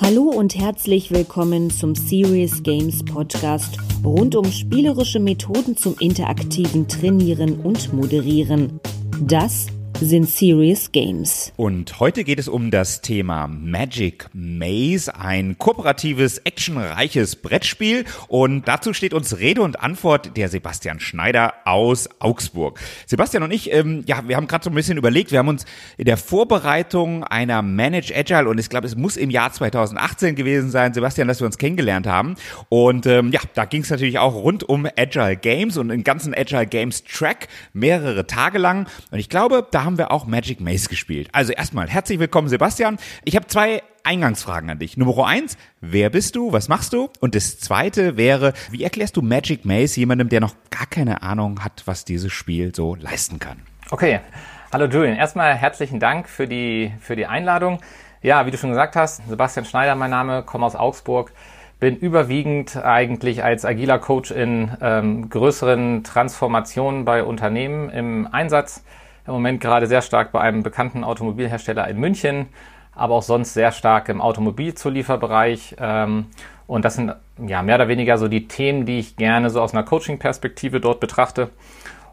Hallo und herzlich willkommen zum Serious Games Podcast rund um spielerische Methoden zum interaktiven Trainieren und Moderieren. Das sind Serious Games. Und heute geht es um das Thema Magic Maze, ein kooperatives, actionreiches Brettspiel. Und dazu steht uns Rede und Antwort der Sebastian Schneider aus Augsburg. Sebastian und ich, ähm, ja, wir haben gerade so ein bisschen überlegt, wir haben uns in der Vorbereitung einer Manage Agile und ich glaube, es muss im Jahr 2018 gewesen sein, Sebastian, dass wir uns kennengelernt haben. Und ähm, ja, da ging es natürlich auch rund um Agile Games und den ganzen Agile Games Track mehrere Tage lang. Und ich glaube, da haben wir auch Magic Maze gespielt. Also erstmal herzlich willkommen, Sebastian. Ich habe zwei Eingangsfragen an dich. Nummer eins, wer bist du, was machst du? Und das zweite wäre, wie erklärst du Magic Maze jemandem, der noch gar keine Ahnung hat, was dieses Spiel so leisten kann? Okay, hallo Julian. Erstmal herzlichen Dank für die, für die Einladung. Ja, wie du schon gesagt hast, Sebastian Schneider mein Name, komme aus Augsburg bin überwiegend eigentlich als agiler Coach in ähm, größeren Transformationen bei Unternehmen im Einsatz im Moment gerade sehr stark bei einem bekannten Automobilhersteller in München, aber auch sonst sehr stark im Automobilzulieferbereich. Ähm, und das sind ja mehr oder weniger so die Themen, die ich gerne so aus einer Coaching-Perspektive dort betrachte.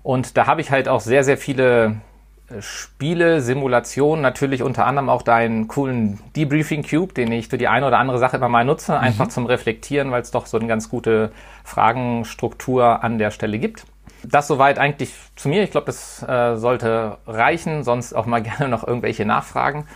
Und da habe ich halt auch sehr, sehr viele äh, Spiele, Simulationen, natürlich unter anderem auch deinen coolen Debriefing Cube, den ich für die eine oder andere Sache immer mal nutze, einfach mhm. zum Reflektieren, weil es doch so eine ganz gute Fragenstruktur an der Stelle gibt. Das soweit eigentlich zu mir. Ich glaube, das äh, sollte reichen. Sonst auch mal gerne noch irgendwelche Nachfragen.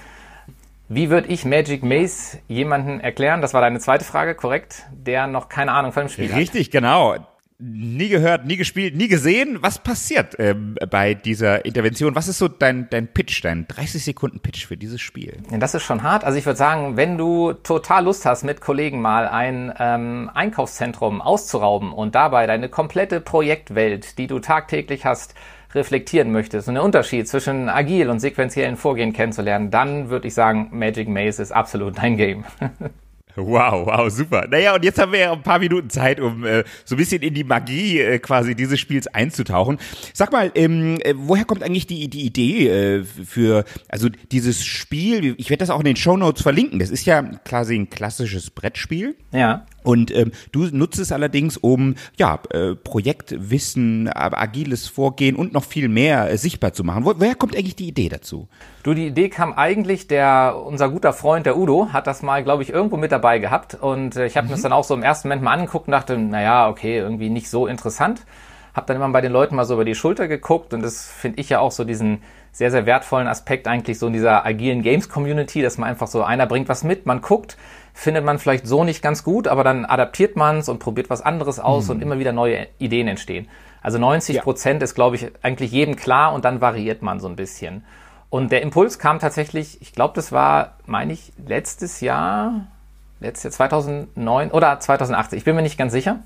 Wie würde ich Magic Maze jemanden erklären? Das war deine zweite Frage, korrekt? Der noch keine Ahnung von dem Spiel Richtig, hat. Richtig, genau nie gehört, nie gespielt, nie gesehen. Was passiert ähm, bei dieser Intervention? Was ist so dein, dein Pitch, dein 30 Sekunden Pitch für dieses Spiel? Ja, das ist schon hart. Also ich würde sagen, wenn du total Lust hast, mit Kollegen mal ein ähm, Einkaufszentrum auszurauben und dabei deine komplette Projektwelt, die du tagtäglich hast, reflektieren möchtest und den Unterschied zwischen agil und sequenziellen Vorgehen kennenzulernen, dann würde ich sagen, Magic Maze ist absolut dein Game. Wow, wow, super. Naja, und jetzt haben wir ja ein paar Minuten Zeit, um äh, so ein bisschen in die Magie äh, quasi dieses Spiels einzutauchen. Sag mal, ähm, äh, woher kommt eigentlich die, die Idee äh, für, also dieses Spiel, ich werde das auch in den Show Notes verlinken, das ist ja quasi ein klassisches Brettspiel. Ja. Und ähm, du nutzt es allerdings, um ja äh, Projektwissen, agiles Vorgehen und noch viel mehr äh, sichtbar zu machen. Wo, woher kommt eigentlich die Idee dazu? Du, die Idee kam eigentlich, der unser guter Freund, der Udo, hat das mal, glaube ich, irgendwo mit dabei gehabt. Und äh, ich habe mhm. mir das dann auch so im ersten Moment mal angeguckt und dachte, naja, okay, irgendwie nicht so interessant. Hab dann immer bei den Leuten mal so über die Schulter geguckt und das finde ich ja auch so diesen sehr, sehr wertvollen Aspekt eigentlich so in dieser agilen Games-Community, dass man einfach so, einer bringt was mit, man guckt, findet man vielleicht so nicht ganz gut, aber dann adaptiert man es und probiert was anderes aus mhm. und immer wieder neue Ideen entstehen. Also 90 Prozent ja. ist, glaube ich, eigentlich jedem klar und dann variiert man so ein bisschen. Und der Impuls kam tatsächlich, ich glaube, das war, meine ich, letztes Jahr, letztes Jahr 2009 oder 2018, ich bin mir nicht ganz sicher.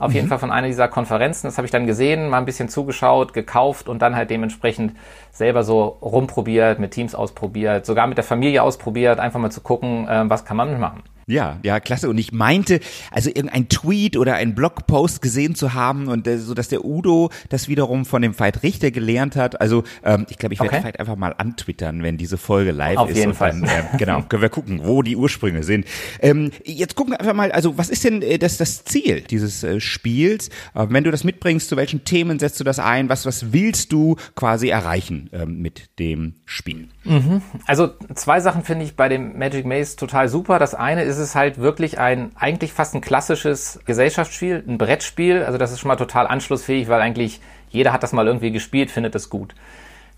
Auf mhm. jeden Fall von einer dieser Konferenzen. Das habe ich dann gesehen, mal ein bisschen zugeschaut, gekauft und dann halt dementsprechend selber so rumprobiert, mit Teams ausprobiert, sogar mit der Familie ausprobiert, einfach mal zu gucken, äh, was kann man machen. Ja, ja, klasse. Und ich meinte, also irgendein Tweet oder ein Blogpost gesehen zu haben und äh, so, dass der Udo das wiederum von dem Veit Richter gelernt hat. Also ähm, ich glaube, ich werde okay. Veit einfach mal antwittern, wenn diese Folge live Auf ist. Auf jeden Fall. Dann, äh, genau, können wir gucken, wo die Ursprünge sind. Ähm, jetzt gucken wir einfach mal, also was ist denn äh, das, das Ziel dieses äh, Spiels? Äh, wenn du das mitbringst, zu welchen Themen setzt du das ein? Was, was willst du quasi erreichen äh, mit dem Spiel? Mhm. Also zwei Sachen finde ich bei dem Magic Maze total super. Das eine ist es halt wirklich ein, eigentlich fast ein klassisches Gesellschaftsspiel, ein Brettspiel. Also das ist schon mal total anschlussfähig, weil eigentlich jeder hat das mal irgendwie gespielt, findet es gut.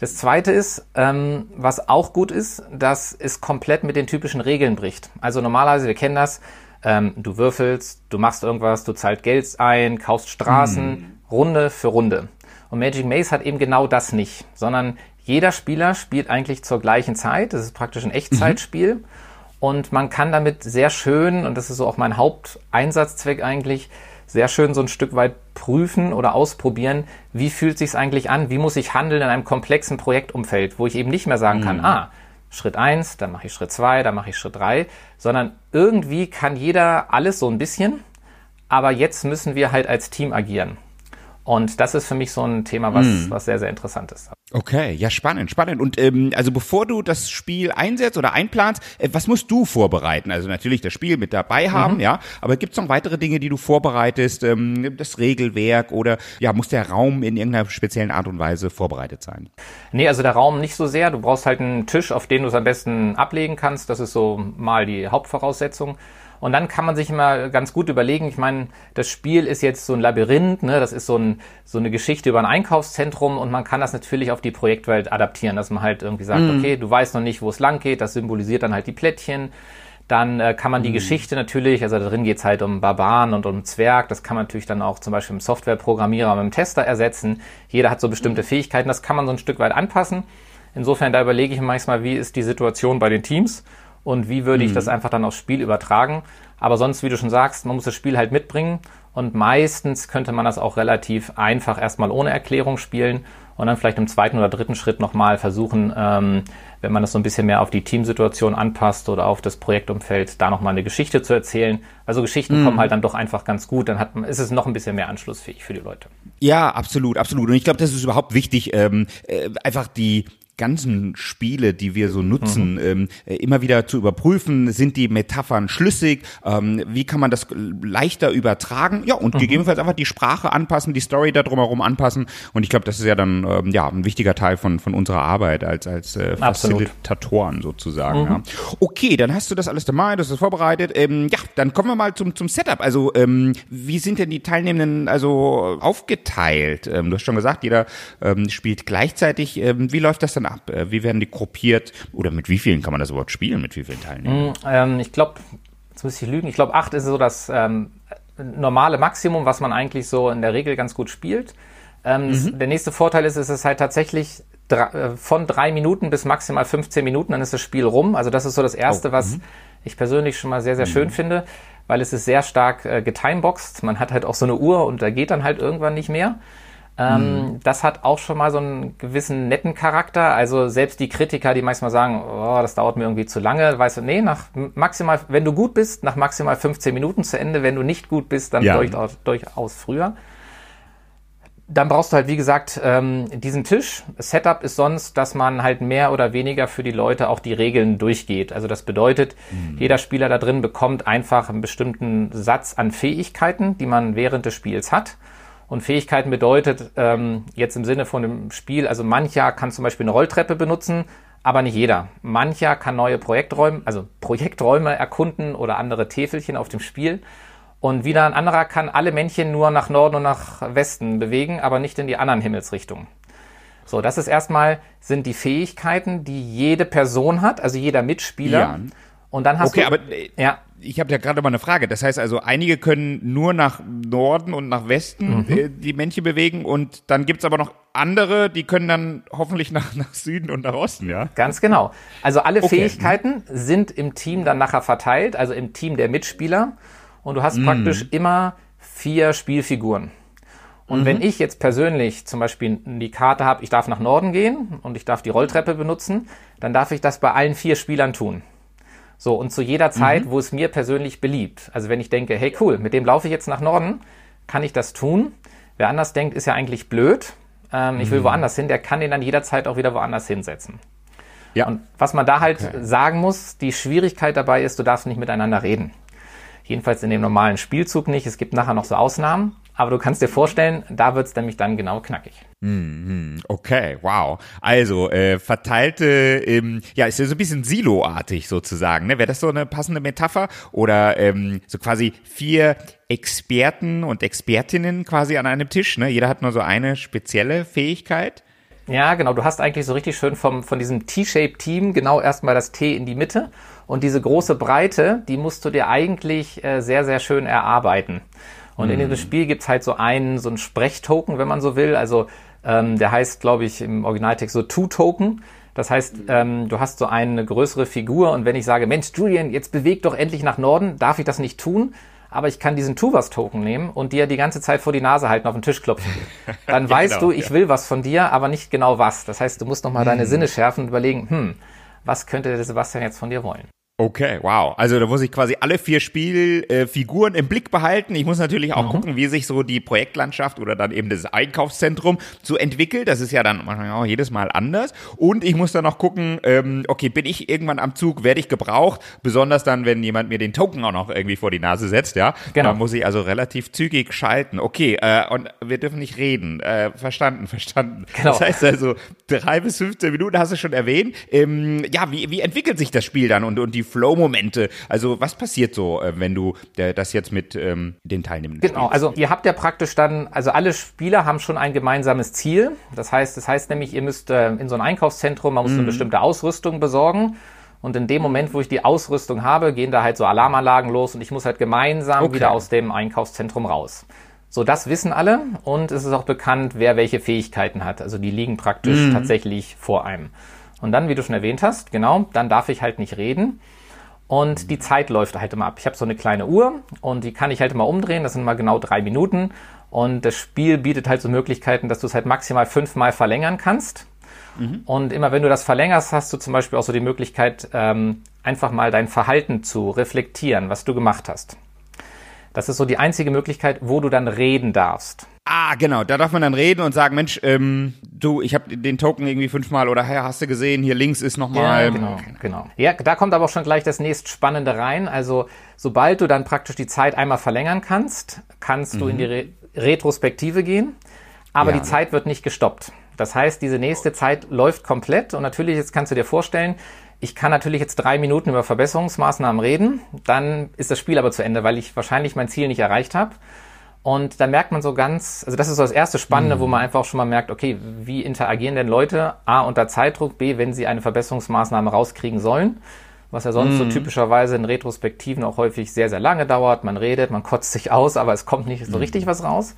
Das zweite ist, ähm, was auch gut ist, dass es komplett mit den typischen Regeln bricht. Also normalerweise, wir kennen das, ähm, du würfelst, du machst irgendwas, du zahlst Geld ein, kaufst Straßen, hm. Runde für Runde. Und Magic Maze hat eben genau das nicht, sondern jeder Spieler spielt eigentlich zur gleichen Zeit. Das ist praktisch ein Echtzeitspiel. Mhm. Und man kann damit sehr schön, und das ist so auch mein Haupteinsatzzweck eigentlich, sehr schön so ein Stück weit prüfen oder ausprobieren, wie fühlt sich's eigentlich an, wie muss ich handeln in einem komplexen Projektumfeld, wo ich eben nicht mehr sagen kann, mhm. ah, Schritt eins, dann mache ich Schritt zwei, dann mache ich Schritt drei, sondern irgendwie kann jeder alles so ein bisschen, aber jetzt müssen wir halt als Team agieren. Und das ist für mich so ein Thema, was, mm. was sehr, sehr interessant ist. Okay, ja, spannend, spannend. Und ähm, also bevor du das Spiel einsetzt oder einplanst, äh, was musst du vorbereiten? Also natürlich das Spiel mit dabei haben, mhm. ja, aber gibt es noch weitere Dinge, die du vorbereitest? Ähm, das Regelwerk oder ja, muss der Raum in irgendeiner speziellen Art und Weise vorbereitet sein? Nee, also der Raum nicht so sehr. Du brauchst halt einen Tisch, auf den du es am besten ablegen kannst. Das ist so mal die Hauptvoraussetzung. Und dann kann man sich immer ganz gut überlegen, ich meine, das Spiel ist jetzt so ein Labyrinth, ne? das ist so, ein, so eine Geschichte über ein Einkaufszentrum und man kann das natürlich auf die Projektwelt adaptieren, dass man halt irgendwie sagt, mhm. okay, du weißt noch nicht, wo es lang geht, das symbolisiert dann halt die Plättchen. Dann äh, kann man die mhm. Geschichte natürlich, also da drin geht's halt um Barbaren und um Zwerg, das kann man natürlich dann auch zum Beispiel im Softwareprogrammierer, mit dem Tester ersetzen. Jeder hat so bestimmte mhm. Fähigkeiten, das kann man so ein Stück weit anpassen. Insofern, da überlege ich manchmal, wie ist die Situation bei den Teams und wie würde ich mhm. das einfach dann aufs Spiel übertragen. Aber sonst, wie du schon sagst, man muss das Spiel halt mitbringen und meistens könnte man das auch relativ einfach erstmal ohne Erklärung spielen und dann vielleicht im zweiten oder dritten Schritt nochmal versuchen, ähm, wenn man das so ein bisschen mehr auf die Teamsituation anpasst oder auf das Projektumfeld, da nochmal eine Geschichte zu erzählen. Also Geschichten mhm. kommen halt dann doch einfach ganz gut, dann hat man, ist es noch ein bisschen mehr anschlussfähig für die Leute. Ja, absolut, absolut. Und ich glaube, das ist überhaupt wichtig, ähm, äh, einfach die ganzen Spiele, die wir so nutzen, mhm. ähm, äh, immer wieder zu überprüfen, sind die Metaphern schlüssig, ähm, wie kann man das leichter übertragen, ja, und mhm. gegebenenfalls einfach die Sprache anpassen, die Story da drumherum anpassen und ich glaube, das ist ja dann ähm, ja ein wichtiger Teil von, von unserer Arbeit als, als äh, Facilitatoren sozusagen. Mhm. Ja. Okay, dann hast du das alles dabei, du hast das vorbereitet, ähm, ja, dann kommen wir mal zum, zum Setup, also ähm, wie sind denn die Teilnehmenden also aufgeteilt? Ähm, du hast schon gesagt, jeder spielt gleichzeitig, wie läuft das dann ab? Äh, wie werden die gruppiert? Oder mit wie vielen kann man das überhaupt spielen? Mit wie vielen Teilnehmern? Mm, ähm, ich glaube, jetzt muss ich lügen, ich glaube, acht ist so das ähm, normale Maximum, was man eigentlich so in der Regel ganz gut spielt. Ähm, mhm. Der nächste Vorteil ist, es ist halt tatsächlich drei, äh, von drei Minuten bis maximal 15 Minuten, dann ist das Spiel rum. Also das ist so das Erste, oh, was mhm. ich persönlich schon mal sehr, sehr schön mhm. finde, weil es ist sehr stark äh, getimeboxt. Man hat halt auch so eine Uhr und da geht dann halt irgendwann nicht mehr. Ähm, mhm. Das hat auch schon mal so einen gewissen netten Charakter. Also selbst die Kritiker, die manchmal sagen, oh, das dauert mir irgendwie zu lange, weißt du, nee, nach maximal, wenn du gut bist, nach maximal 15 Minuten zu Ende. Wenn du nicht gut bist, dann ja. durchaus, durchaus früher. Dann brauchst du halt, wie gesagt, ähm, diesen Tisch. Setup ist sonst, dass man halt mehr oder weniger für die Leute auch die Regeln durchgeht. Also das bedeutet, mhm. jeder Spieler da drin bekommt einfach einen bestimmten Satz an Fähigkeiten, die man während des Spiels hat. Und Fähigkeiten bedeutet ähm, jetzt im Sinne von dem Spiel, also mancher kann zum Beispiel eine Rolltreppe benutzen, aber nicht jeder. Mancher kann neue Projekträume, also Projekträume erkunden oder andere Täfelchen auf dem Spiel. Und wieder ein anderer kann alle Männchen nur nach Norden und nach Westen bewegen, aber nicht in die anderen Himmelsrichtungen. So, das ist erstmal, sind die Fähigkeiten, die jede Person hat, also jeder Mitspieler. Ja. Und dann hast okay, du. Okay, aber äh, ja ich habe ja gerade mal eine Frage. Das heißt also, einige können nur nach Norden und nach Westen mhm. äh, die Männchen bewegen und dann gibt's aber noch andere, die können dann hoffentlich nach, nach Süden und nach Osten, ja? Ganz genau. Also alle okay. Fähigkeiten sind im Team dann nachher verteilt, also im Team der Mitspieler. Und du hast mhm. praktisch immer vier Spielfiguren. Und mhm. wenn ich jetzt persönlich zum Beispiel die Karte habe, ich darf nach Norden gehen und ich darf die Rolltreppe benutzen, dann darf ich das bei allen vier Spielern tun. So, und zu jeder Zeit, mhm. wo es mir persönlich beliebt. Also wenn ich denke, hey cool, mit dem laufe ich jetzt nach Norden, kann ich das tun. Wer anders denkt, ist ja eigentlich blöd. Ähm, ich will mhm. woanders hin, der kann den dann jederzeit auch wieder woanders hinsetzen. Ja. Und was man da halt okay. sagen muss, die Schwierigkeit dabei ist, du darfst nicht miteinander reden. Jedenfalls in dem normalen Spielzug nicht. Es gibt nachher noch so Ausnahmen. Aber du kannst dir vorstellen, da wird's nämlich dann genau knackig. Mhm, okay, wow. Also äh, verteilte, ähm, ja, ist ja so ein bisschen siloartig sozusagen. Ne? Wäre das so eine passende Metapher? Oder ähm, so quasi vier Experten und Expertinnen quasi an einem Tisch. Ne? Jeder hat nur so eine spezielle Fähigkeit. Ja, genau. Du hast eigentlich so richtig schön vom, von diesem T-Shape-Team genau erstmal das T in die Mitte. Und diese große Breite, die musst du dir eigentlich äh, sehr, sehr schön erarbeiten. Und mhm. in diesem Spiel gibt's halt so einen, so einen Sprechtoken, wenn man so will. Also ähm, der heißt, glaube ich, im Originaltext so Two-Token. Das heißt, ähm, du hast so eine größere Figur und wenn ich sage, Mensch, Julian, jetzt beweg doch endlich nach Norden, darf ich das nicht tun, aber ich kann diesen Tuvas-Token nehmen und dir die ganze Zeit vor die Nase halten, auf den Tisch klopfen. Dann ja, weißt genau, du, ich ja. will was von dir, aber nicht genau was. Das heißt, du musst nochmal mhm. deine Sinne schärfen und überlegen, hm, was könnte der Sebastian jetzt von dir wollen? Okay, wow. Also da muss ich quasi alle vier Spielfiguren äh, im Blick behalten. Ich muss natürlich auch mhm. gucken, wie sich so die Projektlandschaft oder dann eben das Einkaufszentrum so entwickelt. Das ist ja dann manchmal auch jedes Mal anders. Und ich muss dann noch gucken, ähm, okay, bin ich irgendwann am Zug, werde ich gebraucht? Besonders dann, wenn jemand mir den Token auch noch irgendwie vor die Nase setzt, ja. Genau. Da muss ich also relativ zügig schalten. Okay, äh, und wir dürfen nicht reden. Äh, verstanden, verstanden. Genau. Das heißt also, drei bis 15 Minuten hast du schon erwähnt. Ähm, ja, wie, wie entwickelt sich das Spiel dann und, und die Flow-Momente. Also was passiert so, äh, wenn du äh, das jetzt mit ähm, den Teilnehmenden Genau, spielst? also ihr habt ja praktisch dann, also alle Spieler haben schon ein gemeinsames Ziel. Das heißt, das heißt nämlich, ihr müsst äh, in so ein Einkaufszentrum, man muss mhm. eine bestimmte Ausrüstung besorgen. Und in dem Moment, wo ich die Ausrüstung habe, gehen da halt so Alarmanlagen los und ich muss halt gemeinsam okay. wieder aus dem Einkaufszentrum raus. So, das wissen alle und es ist auch bekannt, wer welche Fähigkeiten hat. Also die liegen praktisch mhm. tatsächlich vor einem. Und dann, wie du schon erwähnt hast, genau, dann darf ich halt nicht reden. Und die Zeit läuft halt immer ab. Ich habe so eine kleine Uhr und die kann ich halt immer umdrehen. Das sind mal genau drei Minuten. Und das Spiel bietet halt so Möglichkeiten, dass du es halt maximal fünfmal verlängern kannst. Mhm. Und immer wenn du das verlängerst, hast du zum Beispiel auch so die Möglichkeit, ähm, einfach mal dein Verhalten zu reflektieren, was du gemacht hast. Das ist so die einzige Möglichkeit, wo du dann reden darfst. Ah, genau. Da darf man dann reden und sagen, Mensch, ähm, du, ich habe den Token irgendwie fünfmal oder hey, hast du gesehen, hier links ist nochmal. Ja, genau, genau. Ja, da kommt aber auch schon gleich das nächst Spannende rein. Also, sobald du dann praktisch die Zeit einmal verlängern kannst, kannst mhm. du in die Re Retrospektive gehen, aber ja. die Zeit wird nicht gestoppt. Das heißt, diese nächste Zeit läuft komplett und natürlich, jetzt kannst du dir vorstellen, ich kann natürlich jetzt drei Minuten über Verbesserungsmaßnahmen reden, dann ist das Spiel aber zu Ende, weil ich wahrscheinlich mein Ziel nicht erreicht habe. Und da merkt man so ganz, also das ist so das erste Spannende, mhm. wo man einfach auch schon mal merkt, okay, wie interagieren denn Leute? A, unter Zeitdruck, B, wenn sie eine Verbesserungsmaßnahme rauskriegen sollen, was ja sonst mhm. so typischerweise in Retrospektiven auch häufig sehr, sehr lange dauert. Man redet, man kotzt sich aus, aber es kommt nicht so mhm. richtig was raus.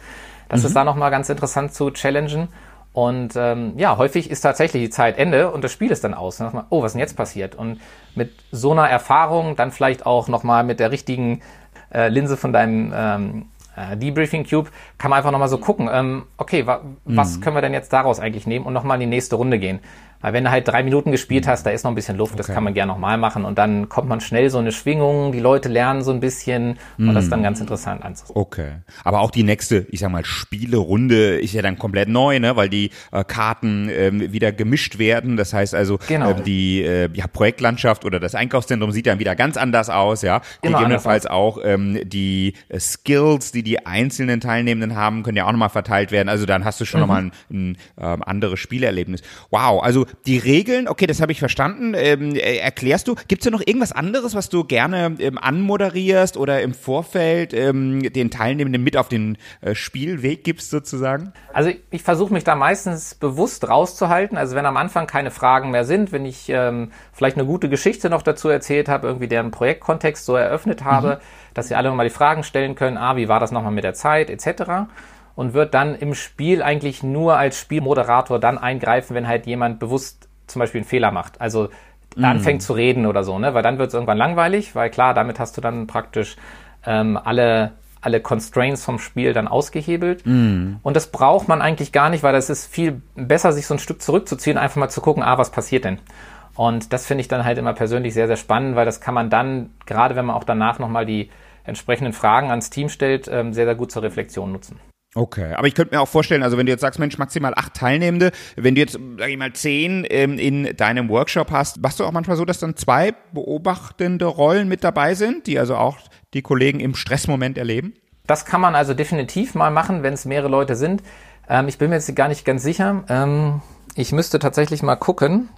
Das mhm. ist da nochmal ganz interessant zu challengen. Und ähm, ja, häufig ist tatsächlich die Zeit Ende und das Spiel ist dann aus. Dann man, oh, was ist denn jetzt passiert? Und mit so einer Erfahrung, dann vielleicht auch nochmal mit der richtigen äh, Linse von deinem ähm, äh, Debriefing Cube, kann man einfach nochmal so gucken, ähm, okay, wa was mhm. können wir denn jetzt daraus eigentlich nehmen und nochmal in die nächste Runde gehen. Weil wenn du halt drei Minuten gespielt hast, da ist noch ein bisschen Luft, okay. das kann man gerne nochmal machen und dann kommt man schnell so eine Schwingung, die Leute lernen so ein bisschen und mm. das ist dann ganz interessant anzusehen. Okay. Aber auch die nächste, ich sag mal, Spielerunde ist ja dann komplett neu, ne? weil die äh, Karten ähm, wieder gemischt werden. Das heißt also, genau. äh, die äh, ja, Projektlandschaft oder das Einkaufszentrum sieht dann wieder ganz anders aus, ja. Genau, Gegebenenfalls auch ähm, die äh, Skills, die die einzelnen Teilnehmenden haben, können ja auch nochmal verteilt werden. Also dann hast du schon mhm. nochmal ein, ein ähm, anderes Spielerlebnis. Wow, also die Regeln, okay, das habe ich verstanden. Ähm, äh, erklärst du, gibt es da noch irgendwas anderes, was du gerne ähm, anmoderierst oder im Vorfeld ähm, den Teilnehmenden mit auf den äh, Spielweg gibst sozusagen? Also ich, ich versuche mich da meistens bewusst rauszuhalten. Also wenn am Anfang keine Fragen mehr sind, wenn ich ähm, vielleicht eine gute Geschichte noch dazu erzählt habe, irgendwie deren Projektkontext so eröffnet habe, mhm. dass sie alle nochmal die Fragen stellen können, ah, wie war das nochmal mit der Zeit, etc und wird dann im Spiel eigentlich nur als Spielmoderator dann eingreifen, wenn halt jemand bewusst zum Beispiel einen Fehler macht. Also mm. anfängt zu reden oder so, ne? Weil dann wird es irgendwann langweilig, weil klar, damit hast du dann praktisch ähm, alle alle Constraints vom Spiel dann ausgehebelt. Mm. Und das braucht man eigentlich gar nicht, weil das ist viel besser, sich so ein Stück zurückzuziehen, einfach mal zu gucken, ah, was passiert denn? Und das finde ich dann halt immer persönlich sehr, sehr spannend, weil das kann man dann, gerade wenn man auch danach nochmal die entsprechenden Fragen ans Team stellt, ähm, sehr, sehr gut zur Reflexion nutzen. Okay, aber ich könnte mir auch vorstellen, also wenn du jetzt sagst, Mensch, maximal acht Teilnehmende, wenn du jetzt, sag ich mal, zehn ähm, in deinem Workshop hast, machst du auch manchmal so, dass dann zwei beobachtende Rollen mit dabei sind, die also auch die Kollegen im Stressmoment erleben? Das kann man also definitiv mal machen, wenn es mehrere Leute sind. Ähm, ich bin mir jetzt gar nicht ganz sicher. Ähm, ich müsste tatsächlich mal gucken,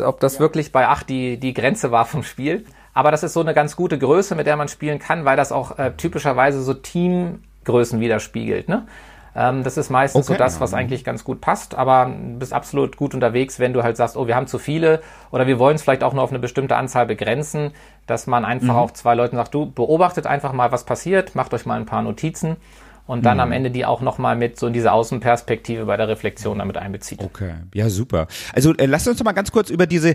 ob das ja. wirklich bei acht die, die Grenze war vom Spiel. Aber das ist so eine ganz gute Größe, mit der man spielen kann, weil das auch äh, typischerweise so Team Größen widerspiegelt. Ne? Ähm, das ist meistens okay. so das, was eigentlich ganz gut passt, aber du bist absolut gut unterwegs, wenn du halt sagst, oh, wir haben zu viele oder wir wollen es vielleicht auch nur auf eine bestimmte Anzahl begrenzen, dass man einfach mhm. auch zwei Leuten sagt, du beobachtet einfach mal, was passiert, macht euch mal ein paar Notizen und dann mhm. am Ende die auch nochmal mit so in diese Außenperspektive bei der Reflexion damit einbezieht. Okay, ja super. Also äh, lasst uns doch mal ganz kurz über diese,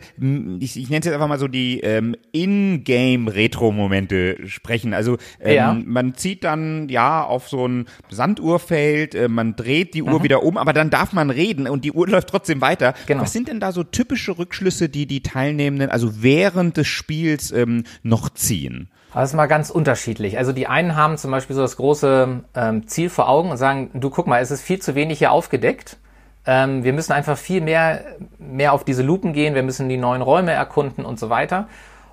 ich, ich nenne es jetzt einfach mal so die ähm, In-Game-Retro-Momente sprechen. Also ähm, ja. man zieht dann ja auf so ein Sanduhrfeld, äh, man dreht die Uhr mhm. wieder um, aber dann darf man reden und die Uhr läuft trotzdem weiter. Genau. Was sind denn da so typische Rückschlüsse, die die Teilnehmenden also während des Spiels ähm, noch ziehen? Das ist mal ganz unterschiedlich. Also die einen haben zum Beispiel so das große ähm, Ziel vor Augen und sagen, du guck mal, es ist viel zu wenig hier aufgedeckt. Ähm, wir müssen einfach viel mehr, mehr auf diese Lupen gehen, wir müssen die neuen Räume erkunden und so weiter.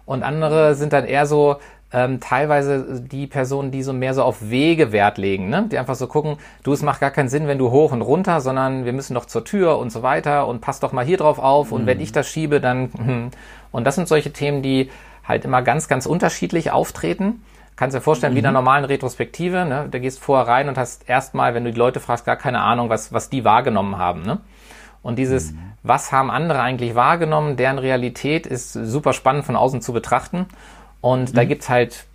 Und andere sind dann eher so, ähm, teilweise die Personen, die so mehr so auf Wege Wert legen, ne? die einfach so gucken, du, es macht gar keinen Sinn, wenn du hoch und runter, sondern wir müssen doch zur Tür und so weiter und pass doch mal hier drauf auf und mhm. wenn ich das schiebe, dann und das sind solche Themen, die halt immer ganz, ganz unterschiedlich auftreten. Kannst dir vorstellen, mhm. wie in einer normalen Retrospektive, ne? da gehst vorher rein und hast erstmal, wenn du die Leute fragst, gar keine Ahnung, was, was die wahrgenommen haben. Ne? Und dieses, mhm. was haben andere eigentlich wahrgenommen, deren Realität ist super spannend von außen zu betrachten. Und mhm. da gibt's halt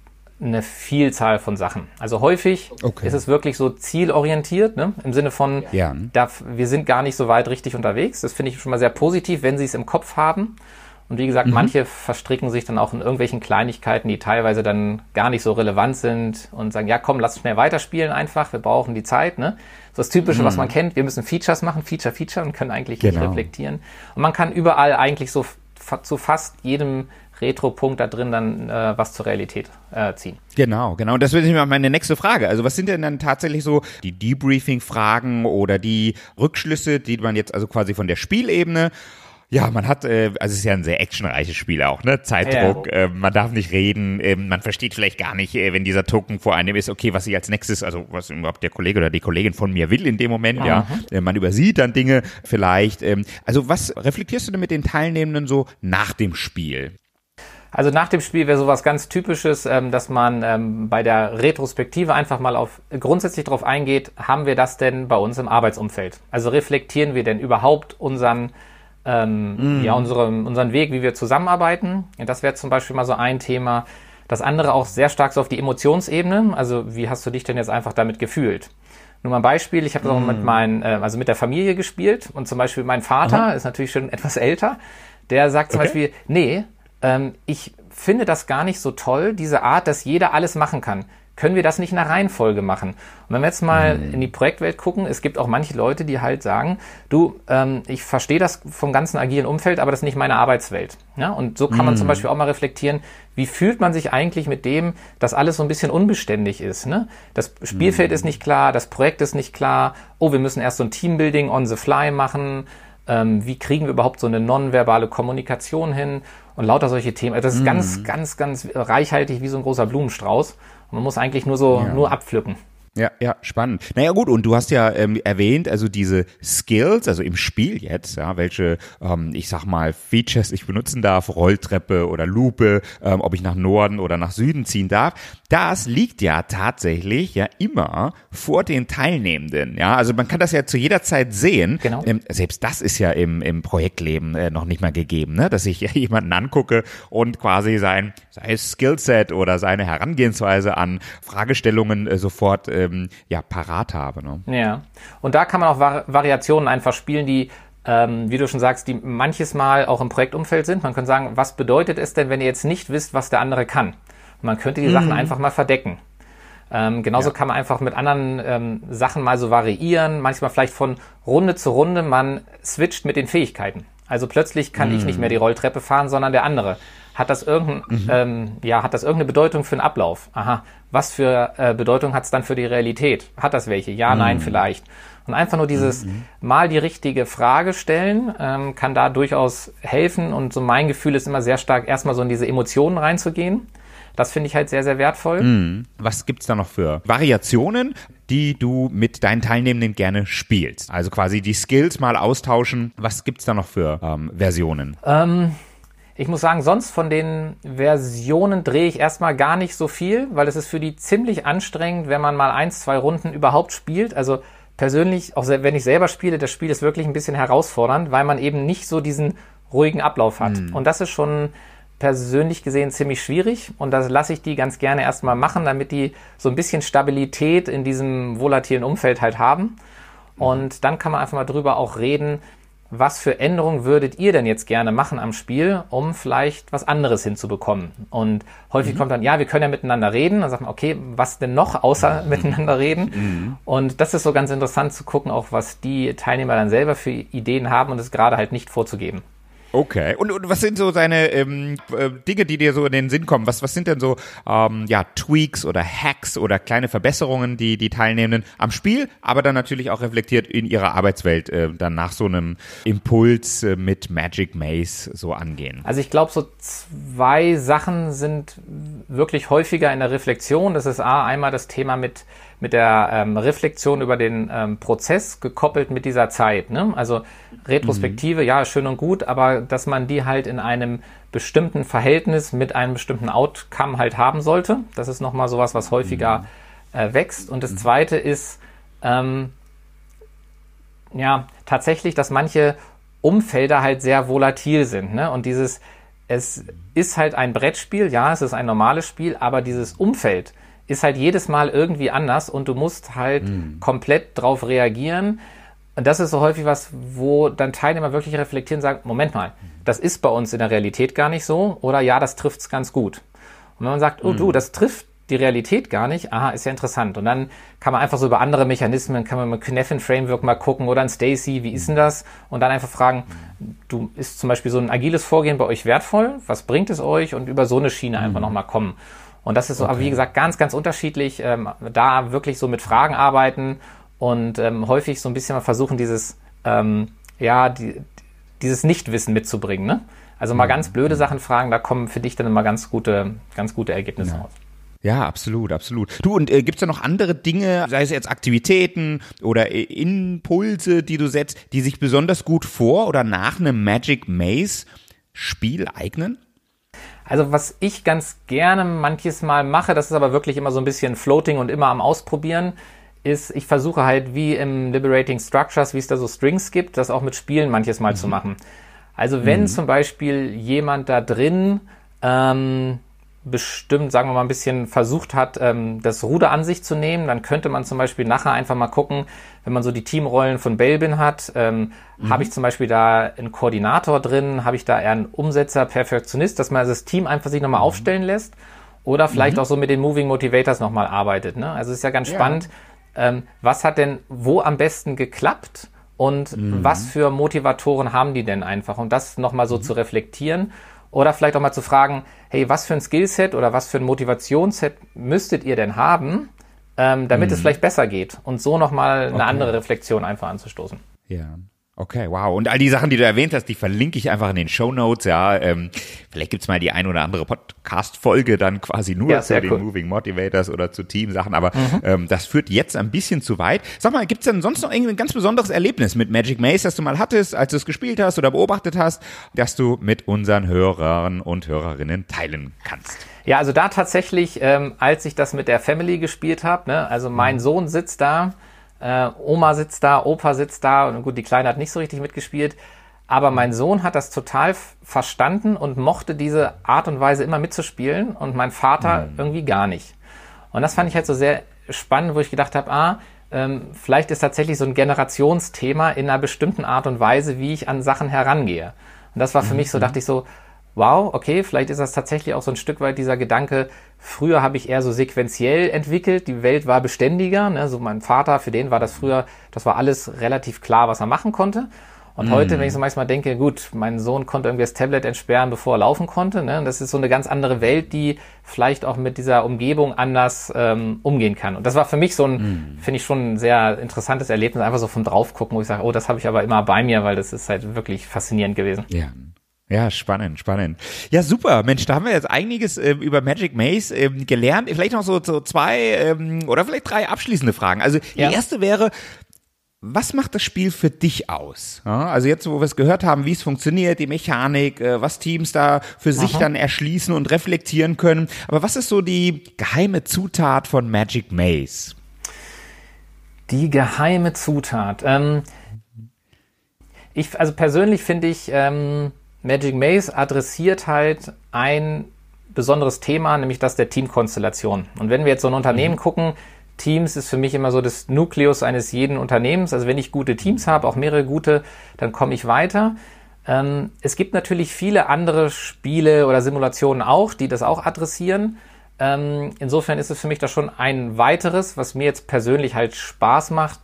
eine Vielzahl von Sachen. Also häufig okay. ist es wirklich so zielorientiert, ne? im Sinne von, ja. da, wir sind gar nicht so weit richtig unterwegs. Das finde ich schon mal sehr positiv, wenn sie es im Kopf haben. Und wie gesagt, mhm. manche verstricken sich dann auch in irgendwelchen Kleinigkeiten, die teilweise dann gar nicht so relevant sind und sagen, ja komm, lass schnell weiterspielen einfach, wir brauchen die Zeit. Ne? So das Typische, mhm. was man kennt, wir müssen Features machen, Feature, Feature und können eigentlich genau. nicht reflektieren. Und man kann überall eigentlich so zu fast jedem Retro-Punkt da drin dann äh, was zur Realität äh, ziehen. Genau, genau. Und das wäre nämlich meine nächste Frage. Also was sind denn dann tatsächlich so die Debriefing-Fragen oder die Rückschlüsse, die man jetzt also quasi von der Spielebene ja, man hat, äh, also es ist ja ein sehr actionreiches Spiel auch, ne? Zeitdruck, ja. äh, man darf nicht reden, äh, man versteht vielleicht gar nicht, äh, wenn dieser Token vor einem ist, okay, was ich als nächstes, also was überhaupt der Kollege oder die Kollegin von mir will in dem Moment, mhm. ja. Äh, man übersieht dann Dinge vielleicht. Ähm, also was reflektierst du denn mit den Teilnehmenden so nach dem Spiel? Also nach dem Spiel wäre sowas ganz Typisches, ähm, dass man ähm, bei der Retrospektive einfach mal auf grundsätzlich darauf eingeht, haben wir das denn bei uns im Arbeitsumfeld? Also reflektieren wir denn überhaupt unseren ähm, mm. ja, unsere, unseren Weg, wie wir zusammenarbeiten. Das wäre zum Beispiel mal so ein Thema. Das andere auch sehr stark so auf die Emotionsebene. Also wie hast du dich denn jetzt einfach damit gefühlt? Nur mal ein Beispiel, ich habe mm. auch mit meinen, äh, also mit der Familie gespielt und zum Beispiel mein Vater Aha. ist natürlich schon etwas älter. Der sagt zum okay. Beispiel, nee, ähm, ich finde das gar nicht so toll, diese Art, dass jeder alles machen kann können wir das nicht in der Reihenfolge machen? Und wenn wir jetzt mal mhm. in die Projektwelt gucken, es gibt auch manche Leute, die halt sagen, du, ähm, ich verstehe das vom ganzen agilen Umfeld, aber das ist nicht meine Arbeitswelt. Ja? Und so kann man zum mhm. Beispiel auch mal reflektieren, wie fühlt man sich eigentlich mit dem, dass alles so ein bisschen unbeständig ist. Ne? Das Spielfeld mhm. ist nicht klar, das Projekt ist nicht klar, oh, wir müssen erst so ein Teambuilding on the fly machen, ähm, wie kriegen wir überhaupt so eine nonverbale Kommunikation hin und lauter solche Themen. Also das ist mhm. ganz, ganz, ganz reichhaltig wie so ein großer Blumenstrauß. Man muss eigentlich nur so, ja. nur abpflücken. Ja, ja, spannend. Naja gut, und du hast ja ähm, erwähnt, also diese Skills, also im Spiel jetzt, ja, welche, ähm, ich sag mal, Features ich benutzen darf, Rolltreppe oder Lupe, ähm, ob ich nach Norden oder nach Süden ziehen darf, das liegt ja tatsächlich ja immer vor den Teilnehmenden. Ja, also man kann das ja zu jeder Zeit sehen. Genau. Ähm, selbst das ist ja im, im Projektleben äh, noch nicht mal gegeben, ne? dass ich jemanden angucke und quasi sein, sein Skillset oder seine Herangehensweise an Fragestellungen äh, sofort äh, ähm, ja, parat habe. Ne? Ja, und da kann man auch Vari Variationen einfach spielen, die ähm, wie du schon sagst, die manches Mal auch im Projektumfeld sind. Man könnte sagen, was bedeutet es denn, wenn ihr jetzt nicht wisst, was der andere kann? Man könnte die mhm. Sachen einfach mal verdecken. Ähm, genauso ja. kann man einfach mit anderen ähm, Sachen mal so variieren, manchmal vielleicht von Runde zu Runde, man switcht mit den Fähigkeiten. Also plötzlich kann mhm. ich nicht mehr die Rolltreppe fahren, sondern der andere. Hat das, irgendein, mhm. ähm, ja, hat das irgendeine Bedeutung für den Ablauf? Aha. Was für äh, Bedeutung hat es dann für die Realität? Hat das welche? Ja, mhm. nein, vielleicht. Und einfach nur dieses mhm. mal die richtige Frage stellen, ähm, kann da durchaus helfen. Und so mein Gefühl ist immer sehr stark, erstmal so in diese Emotionen reinzugehen. Das finde ich halt sehr, sehr wertvoll. Mhm. Was gibt's da noch für Variationen, die du mit deinen Teilnehmenden gerne spielst? Also quasi die Skills mal austauschen. Was gibt's da noch für ähm, Versionen? Ähm, ich muss sagen, sonst von den Versionen drehe ich erstmal gar nicht so viel, weil es ist für die ziemlich anstrengend, wenn man mal eins, zwei Runden überhaupt spielt. Also persönlich, auch wenn ich selber spiele, das Spiel ist wirklich ein bisschen herausfordernd, weil man eben nicht so diesen ruhigen Ablauf hat. Mhm. Und das ist schon persönlich gesehen ziemlich schwierig und das lasse ich die ganz gerne erstmal machen, damit die so ein bisschen Stabilität in diesem volatilen Umfeld halt haben. Und dann kann man einfach mal drüber auch reden, was für Änderungen würdet ihr denn jetzt gerne machen am Spiel, um vielleicht was anderes hinzubekommen? Und häufig mhm. kommt dann, ja, wir können ja miteinander reden. Dann sagt man, okay, was denn noch außer mhm. miteinander reden? Mhm. Und das ist so ganz interessant zu gucken, auch was die Teilnehmer dann selber für Ideen haben und es gerade halt nicht vorzugeben. Okay. Und, und was sind so seine ähm, äh, Dinge, die dir so in den Sinn kommen? Was, was sind denn so ähm, ja, Tweaks oder Hacks oder kleine Verbesserungen, die die Teilnehmenden am Spiel, aber dann natürlich auch reflektiert in ihrer Arbeitswelt äh, dann nach so einem Impuls äh, mit Magic Maze so angehen? Also ich glaube, so zwei Sachen sind wirklich häufiger in der Reflexion. Das ist A, einmal das Thema mit mit der ähm, Reflexion über den ähm, Prozess gekoppelt mit dieser Zeit. Ne? Also Retrospektive, mhm. ja, schön und gut, aber dass man die halt in einem bestimmten Verhältnis mit einem bestimmten Outcome halt haben sollte. Das ist nochmal sowas, was häufiger mhm. äh, wächst. Und das mhm. zweite ist, ähm, ja, tatsächlich, dass manche Umfelder halt sehr volatil sind. Ne? Und dieses, es ist halt ein Brettspiel, ja, es ist ein normales Spiel, aber dieses Umfeld, ist halt jedes Mal irgendwie anders und du musst halt mhm. komplett drauf reagieren. Und das ist so häufig was, wo dann Teilnehmer wirklich reflektieren und sagen, Moment mal, das ist bei uns in der Realität gar nicht so oder ja, das trifft's ganz gut. Und wenn man sagt, oh mhm. du, das trifft die Realität gar nicht, aha, ist ja interessant. Und dann kann man einfach so über andere Mechanismen, kann man mit Kneffin Framework mal gucken oder ein Stacy, wie ist denn das? Und dann einfach fragen, du, ist zum Beispiel so ein agiles Vorgehen bei euch wertvoll? Was bringt es euch? Und über so eine Schiene einfach mhm. nochmal kommen. Und das ist so, okay. aber wie gesagt, ganz, ganz unterschiedlich. Ähm, da wirklich so mit Fragen arbeiten und ähm, häufig so ein bisschen mal versuchen, dieses, ähm, ja, die, dieses Nichtwissen mitzubringen. Ne? Also mal mhm. ganz blöde Sachen fragen, da kommen für dich dann immer ganz gute, ganz gute Ergebnisse ja. raus. Ja, absolut, absolut. Du, und äh, gibt's da noch andere Dinge, sei es jetzt Aktivitäten oder äh, Impulse, die du setzt, die sich besonders gut vor oder nach einem Magic Maze Spiel eignen? Also was ich ganz gerne manches Mal mache, das ist aber wirklich immer so ein bisschen floating und immer am Ausprobieren, ist, ich versuche halt wie im Liberating Structures, wie es da so Strings gibt, das auch mit Spielen manches Mal mhm. zu machen. Also wenn mhm. zum Beispiel jemand da drin ähm, bestimmt, sagen wir mal, ein bisschen versucht hat, ähm, das Ruder an sich zu nehmen, dann könnte man zum Beispiel nachher einfach mal gucken, wenn man so die Teamrollen von Belbin hat, ähm, mhm. habe ich zum Beispiel da einen Koordinator drin, habe ich da eher einen Umsetzer, Perfektionist, dass man das Team einfach sich nochmal mhm. aufstellen lässt oder vielleicht mhm. auch so mit den Moving Motivators nochmal arbeitet. Ne? Also es ist ja ganz ja. spannend, ähm, was hat denn wo am besten geklappt und mhm. was für Motivatoren haben die denn einfach, um das nochmal so mhm. zu reflektieren oder vielleicht auch mal zu fragen, hey, was für ein Skillset oder was für ein Motivationsset müsstet ihr denn haben, ähm, damit mhm. es vielleicht besser geht? Und so nochmal eine okay. andere Reflexion einfach anzustoßen. Ja. Okay, wow. Und all die Sachen, die du erwähnt hast, die verlinke ich einfach in den Show Notes. Ja, ähm, vielleicht gibt's mal die ein oder andere Podcast-Folge dann quasi nur ja, zu den cool. Moving Motivators oder zu Team-Sachen. Aber mhm. ähm, das führt jetzt ein bisschen zu weit. Sag mal, gibt's denn sonst noch irgendwie ein ganz besonderes Erlebnis mit Magic Maze, das du mal hattest, als du es gespielt hast oder beobachtet hast, das du mit unseren Hörern und Hörerinnen teilen kannst? Ja, also da tatsächlich, ähm, als ich das mit der Family gespielt habe, ne, also mein mhm. Sohn sitzt da äh, Oma sitzt da, Opa sitzt da und gut, die Kleine hat nicht so richtig mitgespielt. Aber mein Sohn hat das total verstanden und mochte diese Art und Weise immer mitzuspielen und mein Vater mhm. irgendwie gar nicht. Und das fand ich halt so sehr spannend, wo ich gedacht habe, ah, ähm, vielleicht ist tatsächlich so ein Generationsthema in einer bestimmten Art und Weise, wie ich an Sachen herangehe. Und das war für mhm. mich so, dachte ich so, wow, okay, vielleicht ist das tatsächlich auch so ein Stück weit dieser Gedanke, früher habe ich eher so sequenziell entwickelt, die Welt war beständiger, ne? so mein Vater, für den war das früher, das war alles relativ klar, was er machen konnte. Und mm. heute, wenn ich so manchmal denke, gut, mein Sohn konnte irgendwie das Tablet entsperren, bevor er laufen konnte. Ne? Das ist so eine ganz andere Welt, die vielleicht auch mit dieser Umgebung anders ähm, umgehen kann. Und das war für mich so ein, mm. finde ich schon ein sehr interessantes Erlebnis, einfach so vom Draufgucken, wo ich sage, oh, das habe ich aber immer bei mir, weil das ist halt wirklich faszinierend gewesen. Ja. Ja, spannend, spannend. Ja, super. Mensch, da haben wir jetzt einiges äh, über Magic Maze ähm, gelernt. Vielleicht noch so, so zwei ähm, oder vielleicht drei abschließende Fragen. Also die ja. erste wäre, was macht das Spiel für dich aus? Ja, also jetzt, wo wir es gehört haben, wie es funktioniert, die Mechanik, äh, was Teams da für Aha. sich dann erschließen und reflektieren können. Aber was ist so die geheime Zutat von Magic Maze? Die geheime Zutat. Ähm, ich, also persönlich finde ich, ähm, Magic Maze adressiert halt ein besonderes Thema, nämlich das der Teamkonstellation. Und wenn wir jetzt so ein Unternehmen mhm. gucken, Teams ist für mich immer so das Nukleus eines jeden Unternehmens. Also wenn ich gute Teams habe, auch mehrere gute, dann komme ich weiter. Ähm, es gibt natürlich viele andere Spiele oder Simulationen auch, die das auch adressieren. Ähm, insofern ist es für mich da schon ein weiteres, was mir jetzt persönlich halt Spaß macht.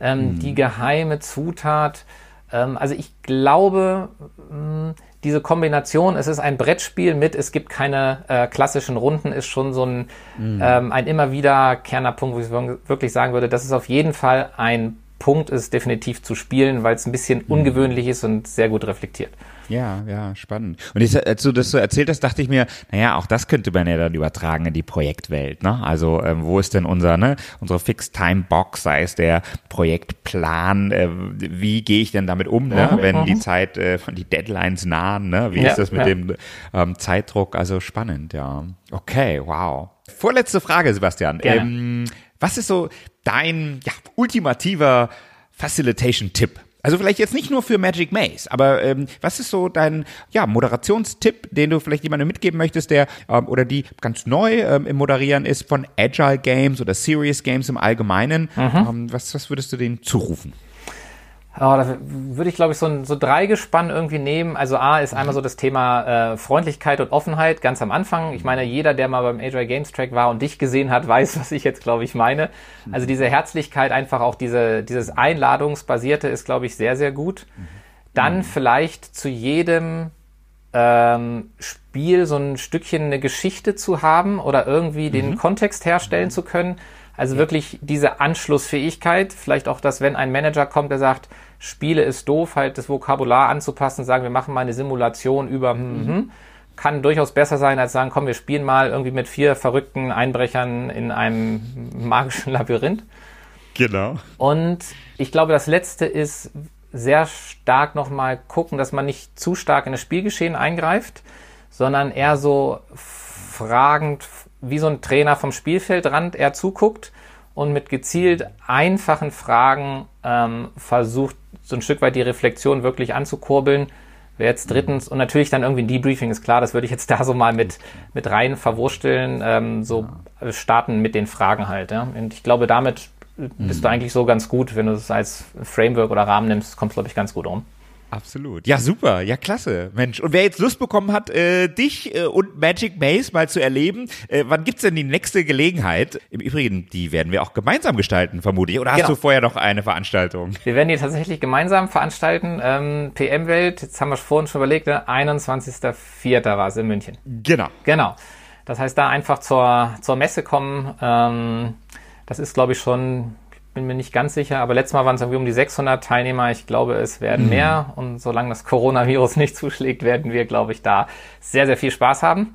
Ähm, mhm. Die geheime Zutat. Ähm, also ich glaube, mh, diese Kombination, es ist ein Brettspiel mit, es gibt keine äh, klassischen Runden, ist schon so ein, mhm. ähm, ein immer wieder Kernerpunkt, wo ich wirklich sagen würde, das ist auf jeden Fall ein Punkt ist, definitiv zu spielen, weil es ein bisschen mhm. ungewöhnlich ist und sehr gut reflektiert. Ja, ja, spannend. Und ich, als du das so erzählt hast, dachte ich mir, naja, auch das könnte man ja dann übertragen in die Projektwelt. Ne? Also ähm, wo ist denn unser, ne, unsere Fixed-Time-Box, sei es der Projektplan, äh, wie gehe ich denn damit um, ne? Wenn die. Zeit, äh, die Deadlines nahen, ne? wie ja, ist das mit dem ähm, Zeitdruck? Also spannend, ja. Okay, wow. Vorletzte Frage, Sebastian. Ähm, was ist so dein ja, ultimativer Facilitation-Tipp? Also vielleicht jetzt nicht nur für Magic Maze, aber ähm, was ist so dein ja, Moderationstipp, den du vielleicht jemandem mitgeben möchtest, der ähm, oder die ganz neu ähm, im Moderieren ist von Agile Games oder Serious Games im Allgemeinen? Mhm. Ähm, was, was würdest du denen zurufen? Oh, da würde ich, glaube ich, so ein so Dreigespann irgendwie nehmen. Also A ist einmal so das Thema äh, Freundlichkeit und Offenheit ganz am Anfang. Ich meine, jeder, der mal beim Agile Games Track war und dich gesehen hat, weiß, was ich jetzt, glaube ich, meine. Also diese Herzlichkeit, einfach auch diese, dieses Einladungsbasierte ist, glaube ich, sehr, sehr gut. Dann mhm. vielleicht zu jedem ähm, Spiel so ein Stückchen eine Geschichte zu haben oder irgendwie mhm. den Kontext herstellen zu können. Also wirklich diese Anschlussfähigkeit, vielleicht auch, dass wenn ein Manager kommt, der sagt, Spiele ist doof, halt das Vokabular anzupassen, sagen, wir machen mal eine Simulation über, hm, mhm. hm, kann durchaus besser sein, als sagen, komm, wir spielen mal irgendwie mit vier verrückten Einbrechern in einem magischen Labyrinth. Genau. Und ich glaube, das letzte ist sehr stark nochmal gucken, dass man nicht zu stark in das Spielgeschehen eingreift, sondern eher so fragend wie so ein Trainer vom Spielfeldrand er zuguckt und mit gezielt einfachen Fragen ähm, versucht, so ein Stück weit die Reflexion wirklich anzukurbeln. Jetzt drittens, und natürlich dann irgendwie ein Debriefing ist klar, das würde ich jetzt da so mal mit, mit rein verwursteln, ähm, so starten mit den Fragen halt. Ja? Und ich glaube, damit bist mhm. du eigentlich so ganz gut, wenn du es als Framework oder Rahmen nimmst, kommst glaube ich ganz gut um. Absolut. Ja, super. Ja, klasse. Mensch. Und wer jetzt Lust bekommen hat, äh, dich äh, und Magic Maze mal zu erleben, äh, wann gibt's denn die nächste Gelegenheit? Im Übrigen, die werden wir auch gemeinsam gestalten, vermute ich. Oder hast genau. du vorher noch eine Veranstaltung? Wir werden die tatsächlich gemeinsam veranstalten. Ähm, PM-Welt, jetzt haben wir vorhin schon überlegt, ne? 21.04. war es in München. Genau. Genau. Das heißt, da einfach zur, zur Messe kommen. Ähm, das ist, glaube ich, schon bin mir nicht ganz sicher, aber letztes Mal waren es irgendwie um die 600 Teilnehmer. Ich glaube, es werden mhm. mehr und solange das Coronavirus nicht zuschlägt, werden wir, glaube ich, da sehr, sehr viel Spaß haben.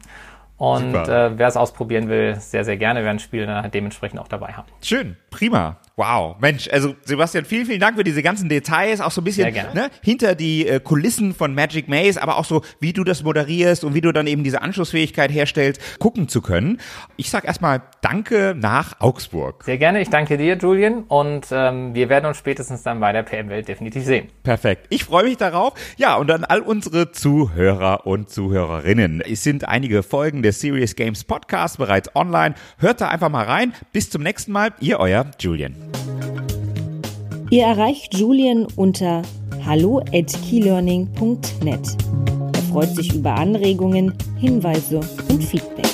Und äh, wer es ausprobieren will, sehr, sehr gerne, werden Spiele dementsprechend auch dabei haben. Schön, prima. Wow, Mensch, also Sebastian, vielen, vielen Dank für diese ganzen Details, auch so ein bisschen ne, hinter die äh, Kulissen von Magic Maze, aber auch so, wie du das moderierst und wie du dann eben diese Anschlussfähigkeit herstellst, gucken zu können. Ich sag erstmal Danke nach Augsburg. Sehr gerne, ich danke dir, Julian, und ähm, wir werden uns spätestens dann bei der PM-Welt definitiv sehen. Perfekt, ich freue mich darauf. Ja, und dann all unsere Zuhörer und Zuhörerinnen. Es sind einige Folgen der Serious Games Podcast bereits online. Hört da einfach mal rein. Bis zum nächsten Mal, ihr euer Julian. Ihr erreicht Julian unter hallo at keylearning.net. Er freut sich über Anregungen, Hinweise und Feedback.